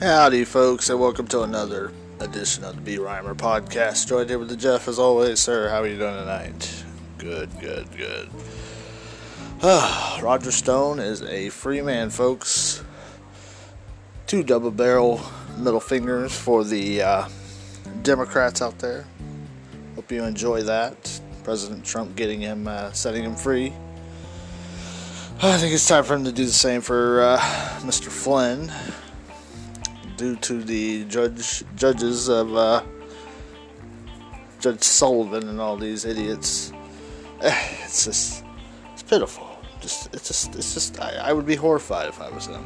Howdy, folks, and welcome to another edition of the Brimer podcast. Joined here with the Jeff, as always, sir. How are you doing tonight? Good, good, good. Roger Stone is a free man, folks. Two double barrel middle fingers for the uh, Democrats out there. Hope you enjoy that. President Trump getting him, uh, setting him free. I think it's time for him to do the same for uh, Mr. Flynn due to the judge judges of uh, Judge Sullivan and all these idiots. It's just it's pitiful. Just it's just it's just I, I would be horrified if I was them.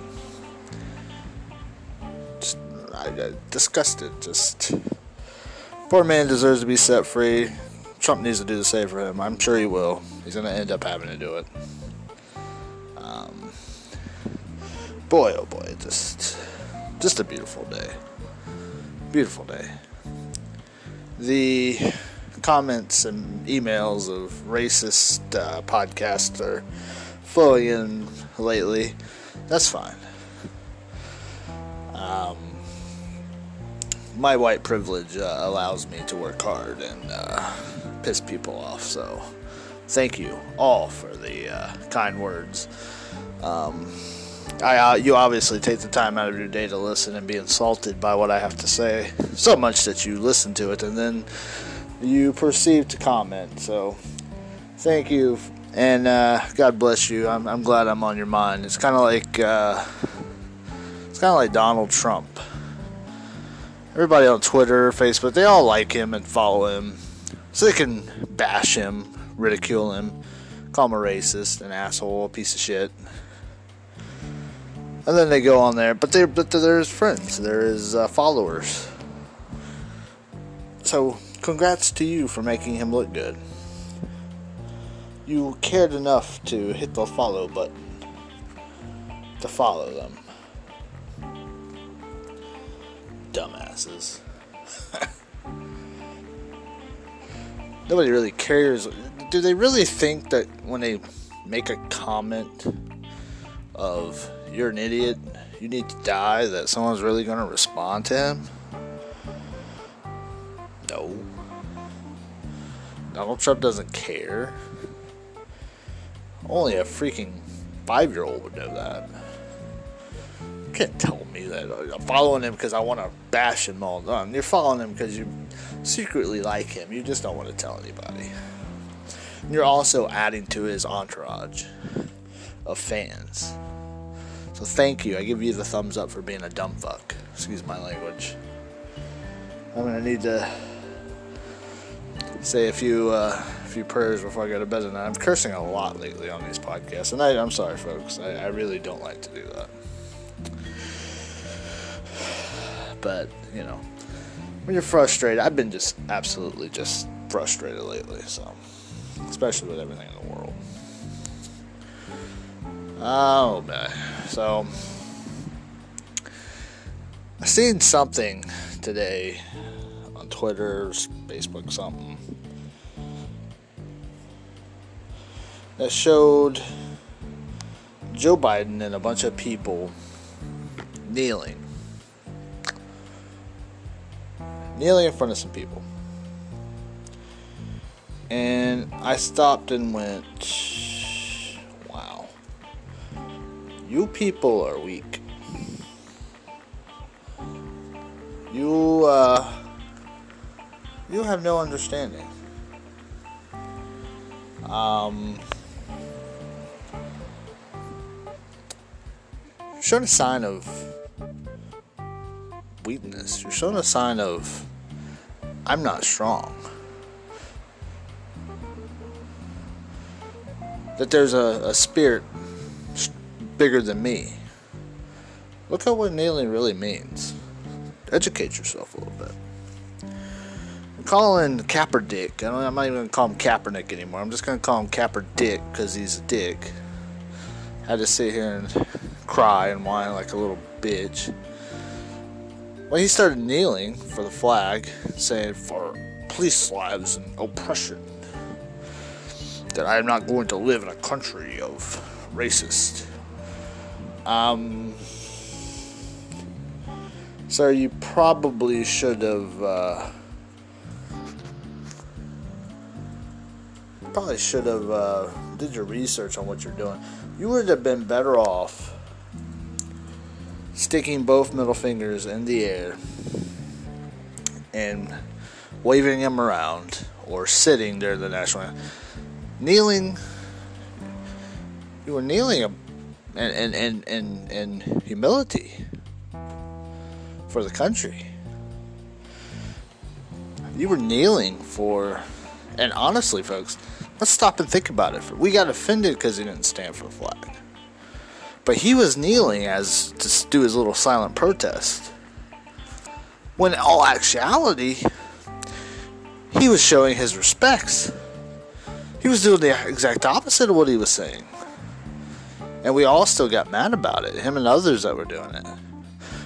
Just I, I disgusted. Just poor man deserves to be set free. Trump needs to do the same for him. I'm sure he will. He's gonna end up having to do it. Um, boy, oh boy, just just a beautiful day. Beautiful day. The comments and emails of racist uh, podcasts are flowing in lately. That's fine. Um, my white privilege uh, allows me to work hard and uh, piss people off. So, thank you all for the uh, kind words. Um, I, uh, you obviously take the time out of your day to listen and be insulted by what I have to say, so much that you listen to it and then you proceed to comment. So, thank you, and uh, God bless you. I'm, I'm, glad I'm on your mind. It's kind of like uh, it's kind of like Donald Trump. Everybody on Twitter, Facebook, they all like him and follow him, so they can bash him, ridicule him, call him a racist, an asshole, a piece of shit and then they go on there. But they but there's friends, there is uh, followers. So congrats to you for making him look good. You cared enough to hit the follow button to follow them. Dumbasses. Nobody really cares. Do they really think that when they make a comment of you're an idiot, you need to die, that someone's really going to respond to him? No. Donald Trump doesn't care. Only a freaking five year old would know that. You can't tell me that uh, I'm following him because I want to bash him all done. You're following him because you secretly like him. You just don't want to tell anybody. you're also adding to his entourage of fans. So thank you. I give you the thumbs up for being a dumb fuck. Excuse my language. I'm gonna need to say a few uh, a few prayers before I go to bed tonight. I'm cursing a lot lately on these podcasts, and I, am sorry, folks. I, I really don't like to do that. But you know, when you're frustrated, I've been just absolutely just frustrated lately. So, especially with everything in the world. Oh man. So I seen something today on Twitter, Facebook, something that showed Joe Biden and a bunch of people kneeling. Kneeling in front of some people. And I stopped and went, You people are weak. You, uh, you have no understanding. Um, you're showing a sign of weakness. You're showing a sign of, I'm not strong. That there's a, a spirit bigger than me. Look at what kneeling really means. Educate yourself a little bit. Calling Capper Dick. I am not even to call him Kaepernick anymore. I'm just to call him Capper Dick because he's a dick. Had to sit here and cry and whine like a little bitch. When he started kneeling for the flag, saying for police lives and oppression, that I am not going to live in a country of racist um, Sir, you probably should have. Uh, probably should have uh, did your research on what you're doing. You would have been better off sticking both middle fingers in the air and waving them around or sitting there the national anthem. kneeling you were kneeling in, in, in, in humility for the country you were kneeling for and honestly folks let's stop and think about it we got offended because he didn't stand for the flag but he was kneeling as to do his little silent protest. When in all actuality, he was showing his respects. He was doing the exact opposite of what he was saying. And we all still got mad about it, him and others that were doing it.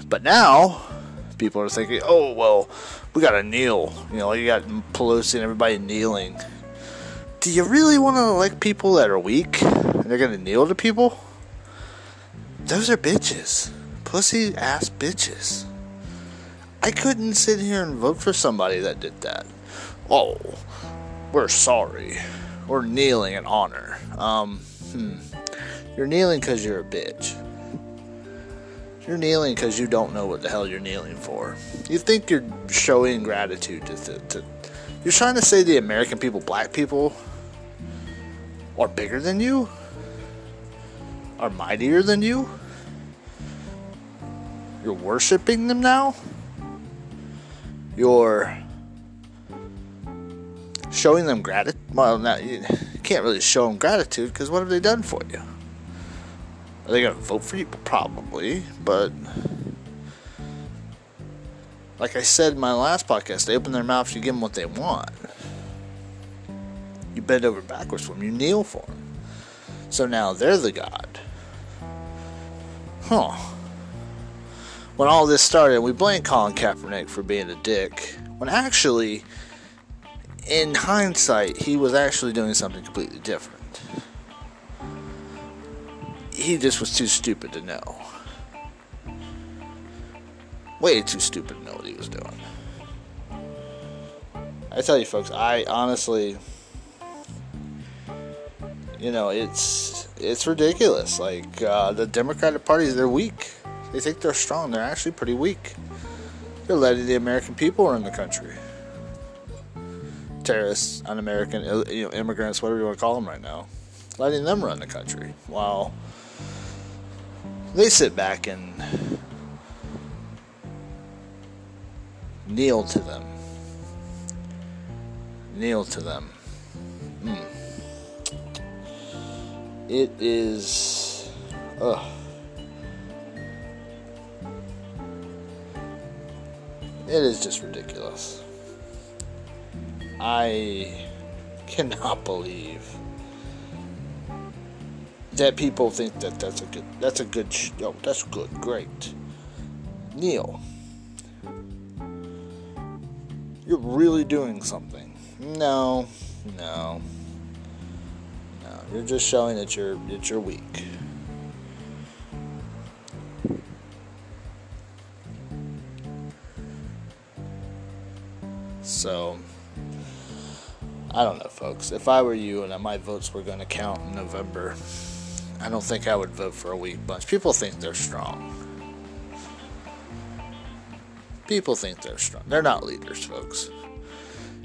But now, people are thinking, oh, well, we gotta kneel. You know, you got Pelosi and everybody kneeling. Do you really want to elect people that are weak and they're gonna kneel to people? Those are bitches. Pussy ass bitches. I couldn't sit here and vote for somebody that did that. Oh, we're sorry. We're kneeling in honor. Um, hmm. You're kneeling because you're a bitch. You're kneeling because you don't know what the hell you're kneeling for. You think you're showing gratitude to, to, to. You're trying to say the American people, black people, are bigger than you? are mightier than you? You're worshiping them now? You're showing them gratitude. Well, now you can't really show them gratitude because what have they done for you? Are they going to vote for you? Probably, but like I said in my last podcast, they open their mouths, you give them what they want. You bend over backwards for them, you kneel for them. So now they're the God. Huh. When all this started, we blamed Colin Kaepernick for being a dick. When actually, in hindsight, he was actually doing something completely different. He just was too stupid to know. Way too stupid to know what he was doing. I tell you, folks, I honestly you know, it's it's ridiculous. Like uh, the Democratic Party, they're weak. They think they're strong. They're actually pretty weak. They're letting the American people run the country. Terrorists, un-American, you know, immigrants, whatever you want to call them right now, letting them run the country while they sit back and kneel to them. Kneel to them. Mm it is. Ugh. It is just ridiculous. I cannot believe that people think that that's a good that's a good sh- oh that's good great kneel you're really doing something no no no you're just showing that you're that you're weak. So I don't know, folks. If I were you and my votes were going to count in November, I don't think I would vote for a weak bunch. People think they're strong. People think they're strong. They're not leaders, folks.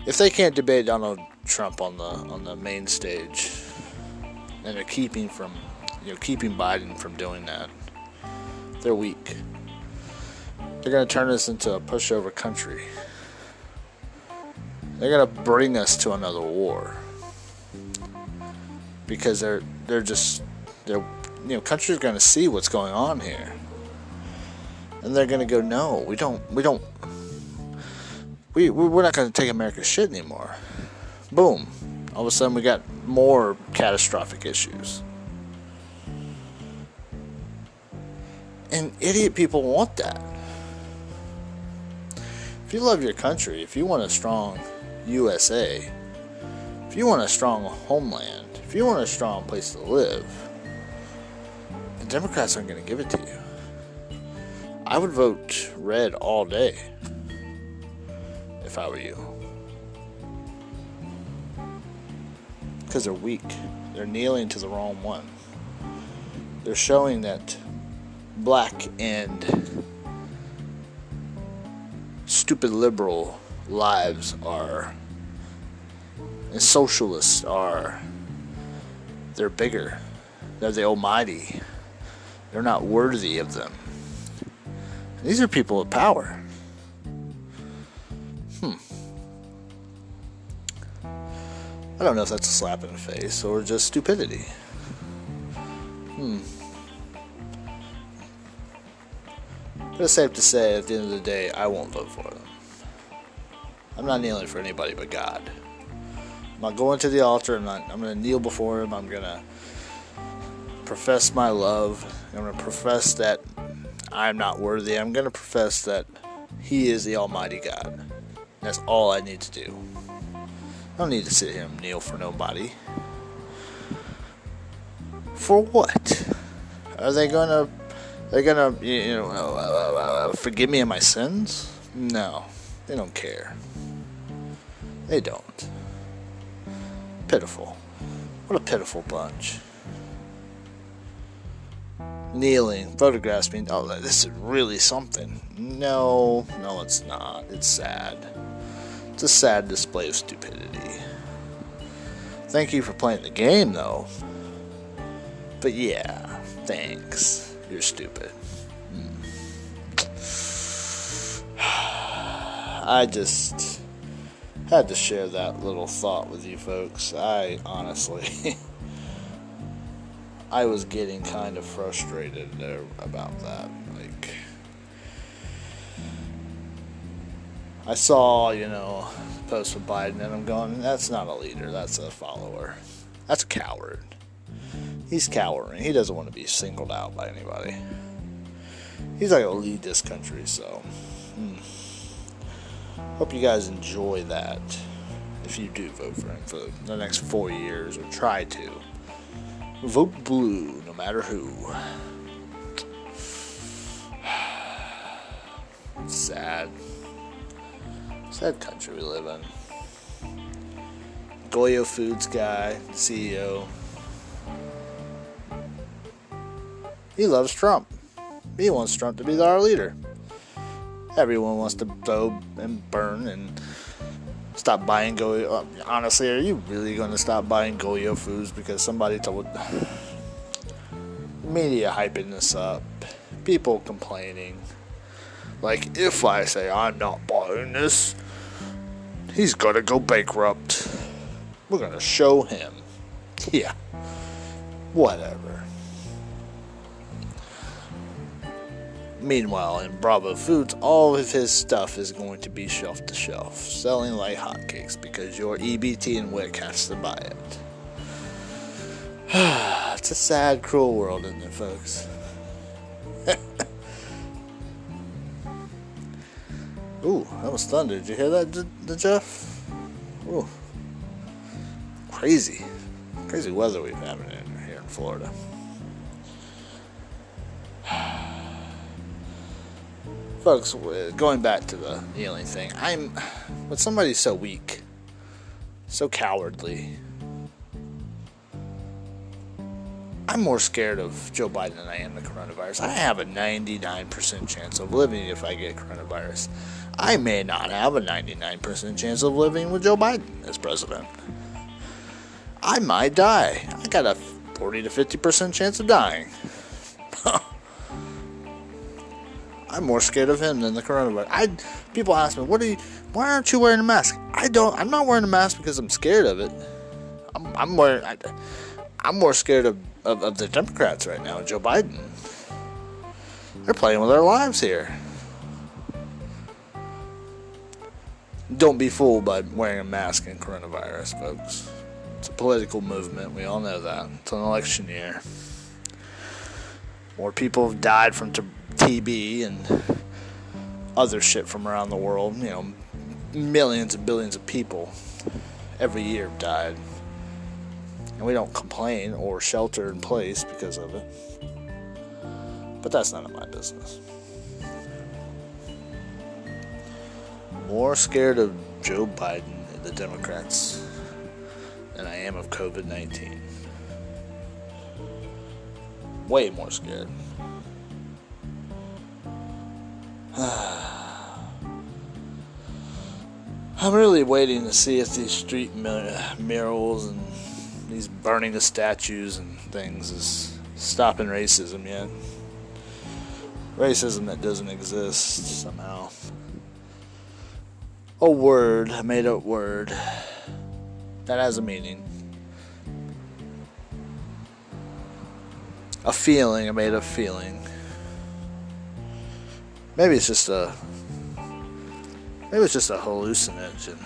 If they can't debate Donald Trump on the on the main stage, and they're keeping from, you know, keeping Biden from doing that. They're weak. They're going to turn us into a pushover country. They're going to bring us to another war because they're they're just they're you know countries are going to see what's going on here and they're going to go no we don't we don't we we're not going to take America's shit anymore boom all of a sudden we got more catastrophic issues. And idiot people want that. If you love your country, if you want a strong USA, if you want a strong homeland, if you want a strong place to live, Democrats aren't going to give it to you. I would vote red all day if I were you. Because they're weak. They're kneeling to the wrong one. They're showing that black and stupid liberal lives are and socialists are they're bigger they're the almighty they're not worthy of them these are people of power hmm i don't know if that's a slap in the face or just stupidity hmm but it's safe to say at the end of the day i won't vote for them i'm not kneeling for anybody but god I'm not going to the altar. I'm not. I'm going to kneel before Him. I'm going to profess my love. I'm going to profess that I'm not worthy. I'm going to profess that He is the Almighty God. That's all I need to do. I don't need to sit here and kneel for nobody. For what? Are they gonna? They're gonna, you know, uh, uh, forgive me of my sins? No, they don't care. They don't pitiful. What a pitiful bunch. Kneeling, photographs being, oh, this is really something. No, no, it's not. It's sad. It's a sad display of stupidity. Thank you for playing the game, though. But yeah, thanks. You're stupid. Hmm. I just had to share that little thought with you folks. I honestly, I was getting kind of frustrated about that. Like, I saw, you know, post with Biden, and I'm going, that's not a leader, that's a follower. That's a coward. He's cowering. He doesn't want to be singled out by anybody. He's not going to lead this country, so. Hmm. Hope you guys enjoy that if you do vote for him for the next four years or try to. Vote blue no matter who. Sad. Sad country we live in. Goya Foods guy, CEO. He loves Trump. He wants Trump to be our leader everyone wants to throw and burn and stop buying Goya. Uh, honestly, are you really going to stop buying Goya foods because somebody told media hyping this up, people complaining? Like, if I say I'm not buying this, he's gonna go bankrupt. We're gonna show him. Yeah. Whatever. Meanwhile, in Bravo Foods, all of his stuff is going to be shelf to shelf, selling like hotcakes because your EBT and WIC has to buy it. it's a sad, cruel world, isn't it, folks? Ooh, that was thunder. Did you hear that, the Jeff? Ooh, crazy, crazy weather we've had here in Florida. Folks, going back to the kneeling thing, I'm when somebody's so weak, so cowardly. I'm more scared of Joe Biden than I am the coronavirus. I have a 99% chance of living if I get coronavirus. I may not have a 99% chance of living with Joe Biden as president. I might die. I got a 40 to 50% chance of dying. I'm more scared of him than the coronavirus. I people ask me, "What are you? Why aren't you wearing a mask?" I don't. I'm not wearing a mask because I'm scared of it. I'm, I'm wearing. I, am more scared of, of, of the Democrats right now, Joe Biden. They're playing with our lives here. Don't be fooled by wearing a mask in coronavirus, folks. It's a political movement. We all know that. It's an election year. More people have died from t- TB and other shit from around the world. You know, millions and billions of people every year have died. And we don't complain or shelter in place because of it. But that's none of my business. More scared of Joe Biden and the Democrats than I am of COVID 19. Way more scared. I'm really waiting to see if these street murals and these burning of statues and things is stopping racism yet. Racism that doesn't exist somehow. A word, a made up word, that has a meaning. A feeling, a made up feeling. Maybe it's just a. Maybe it's just a hallucination.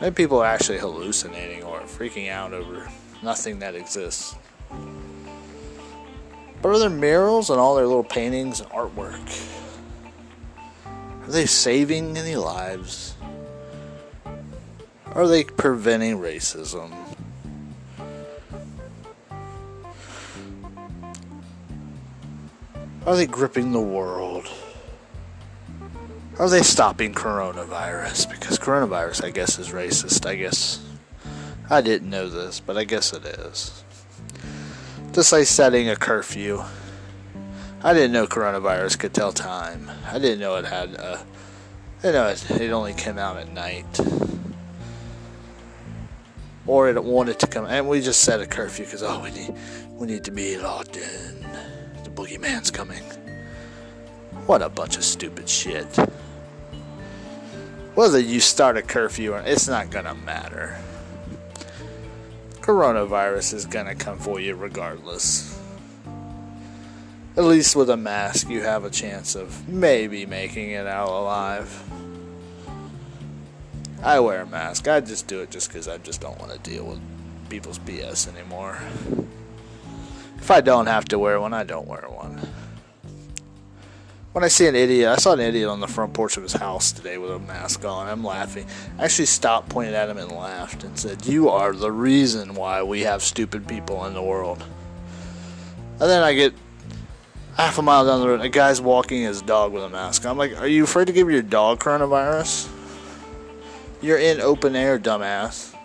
Maybe people are actually hallucinating or freaking out over nothing that exists. But are there murals and all their little paintings and artwork? Are they saving any lives? Are they preventing racism? Are they gripping the world? Are they stopping coronavirus? Because coronavirus, I guess, is racist. I guess. I didn't know this, but I guess it is. Just like setting a curfew. I didn't know coronavirus could tell time. I didn't know it had a. I didn't know it, it only came out at night. Or it wanted to come. And we just set a curfew because, oh, we need, we need to be locked in. Boogeyman's coming. What a bunch of stupid shit whether you start a curfew or it's not gonna matter. Coronavirus is gonna come for you regardless. At least with a mask, you have a chance of maybe making it out alive. I wear a mask. I just do it just because I just don't want to deal with people's BS anymore. If I don't have to wear one, I don't wear one when I see an idiot, I saw an idiot on the front porch of his house today with a mask on. I'm laughing. I actually stopped, pointed at him, and laughed and said, You are the reason why we have stupid people in the world. And then I get half a mile down the road, a guy's walking his dog with a mask. I'm like, Are you afraid to give your dog coronavirus? You're in open air, dumbass.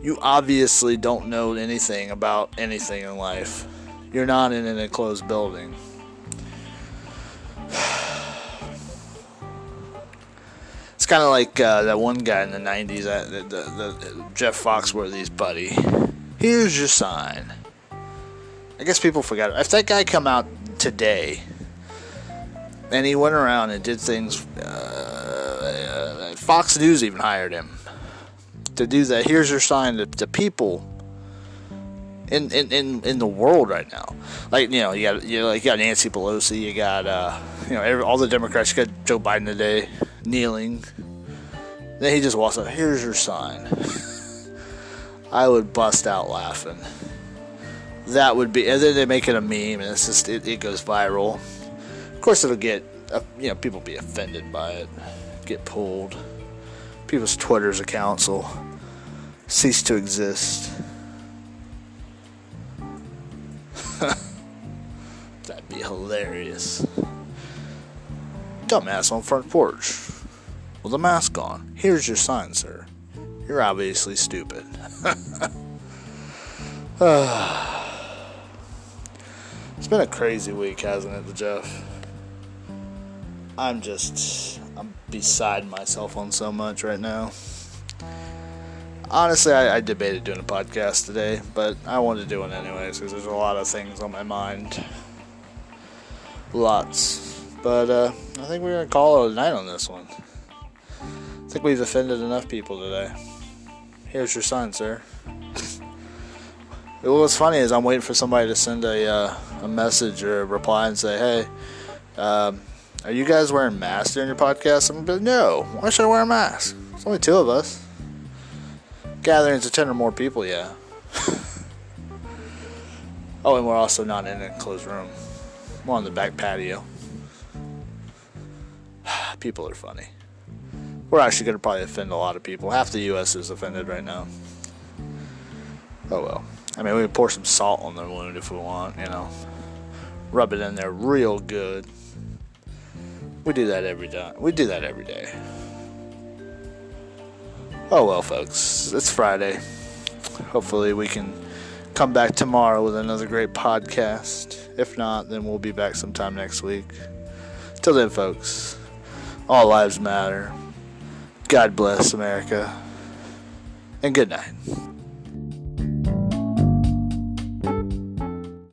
You obviously don't know anything about anything in life. You're not in an enclosed building. It's kind of like uh, that one guy in the 90s, uh, the, the, the, Jeff Foxworthy's buddy. Here's your sign. I guess people forgot. If that guy come out today and he went around and did things, uh, Fox News even hired him to do that. Here's your sign to, to people in, in, in, in the world right now. Like you know, you got you, know, you got Nancy Pelosi, you got uh, you know every, all the Democrats. You got Joe Biden today kneeling. Then he just walks up. Here's your sign. I would bust out laughing. That would be, and then they make it a meme, and it's just it, it goes viral. Of course, it'll get uh, you know people be offended by it, get pulled. People's Twitter's accounts will cease to exist. That'd be hilarious. Dumbass on front porch with a mask on. Here's your sign, sir. You're obviously stupid. it's been a crazy week, hasn't it, Jeff? I'm just, I'm beside myself on so much right now honestly, I, I, debated doing a podcast today, but I wanted to do it anyways because there's a lot of things on my mind. Lots. But uh, I think we're going to call it a night on this one. I think we've offended enough people today. Here's your sign, sir. What's funny is I'm waiting for somebody to send a, uh, a message or a reply and say, hey, um, are you guys wearing masks during your podcast? I'm like, no. Why should I wear a mask? There's only two of us gatherings of 10 or more people, yeah. oh, and we're also not in a closed room. We're on the back patio. people are funny. We're actually going to probably offend a lot of people. Half the U.S. is offended right now. Oh well. I mean, we can pour some salt on their wound if we want, you know. Rub it in there real good. We do that every day. We do that every day. Oh well, folks. It's Friday. Hopefully, we can come back tomorrow with another great podcast. If not, then we'll be back sometime next week. Till then, folks, all lives matter. God bless America. And good night.